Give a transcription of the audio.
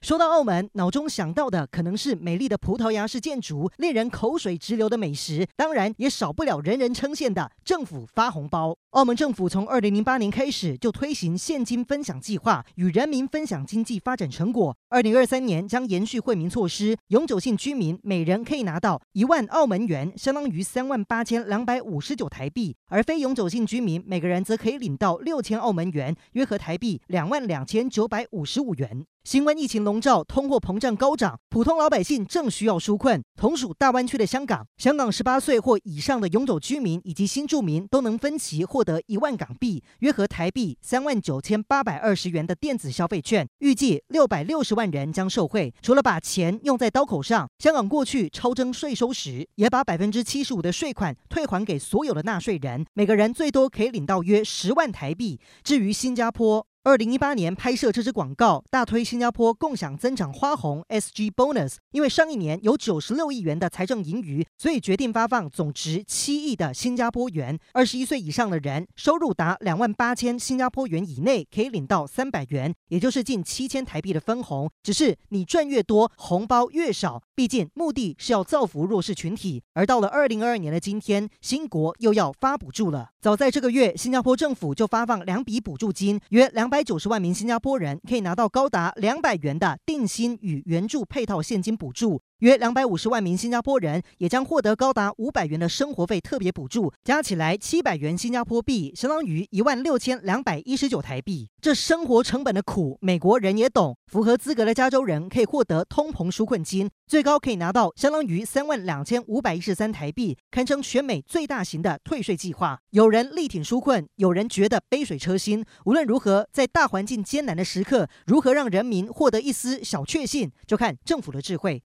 说到澳门，脑中想到的可能是美丽的葡萄牙式建筑、令人口水直流的美食，当然也少不了人人称羡的政府发红包。澳门政府从二零零八年开始就推行现金分享计划，与人民分享经济发展成果。二零二三年将延续惠民措施，永久性居民每人可以拿到一万澳门元，相当于三万八千两百五十九台币；而非永久性居民每个人则可以领到六千澳门元，约合台币两万两千九百五十五元。新冠疫情笼罩，通货膨胀高涨，普通老百姓正需要纾困。同属大湾区的香港，香港十八岁或以上的永久居民以及新住民都能分期获得一万港币，约合台币三万九千八百二十元的电子消费券，预计六百六十万人将受惠。除了把钱用在刀口上，香港过去超征税收时，也把百分之七十五的税款退还给所有的纳税人，每个人最多可以领到约十万台币。至于新加坡，二零一八年拍摄这支广告，大推新加坡共享增长花红 SG Bonus，因为上一年有九十六亿元的财政盈余，所以决定发放总值七亿的新加坡元。二十一岁以上的人，收入达两万八千新加坡元以内，可以领到三百元，也就是近七千台币的分红。只是你赚越多，红包越少，毕竟目的是要造福弱势群体。而到了二零二二年的今天，新国又要发补助了。早在这个月，新加坡政府就发放两笔补助金，约两。百九十万名新加坡人可以拿到高达两百元的定薪与援助配套现金补助。约两百五十万名新加坡人也将获得高达五百元的生活费特别补助，加起来七百元新加坡币，相当于一万六千两百一十九台币。这生活成本的苦，美国人也懂。符合资格的加州人可以获得通膨纾困金，最高可以拿到相当于三万两千五百一十三台币，堪称全美最大型的退税计划。有人力挺纾困，有人觉得杯水车薪。无论如何，在大环境艰难的时刻，如何让人民获得一丝小确幸，就看政府的智慧。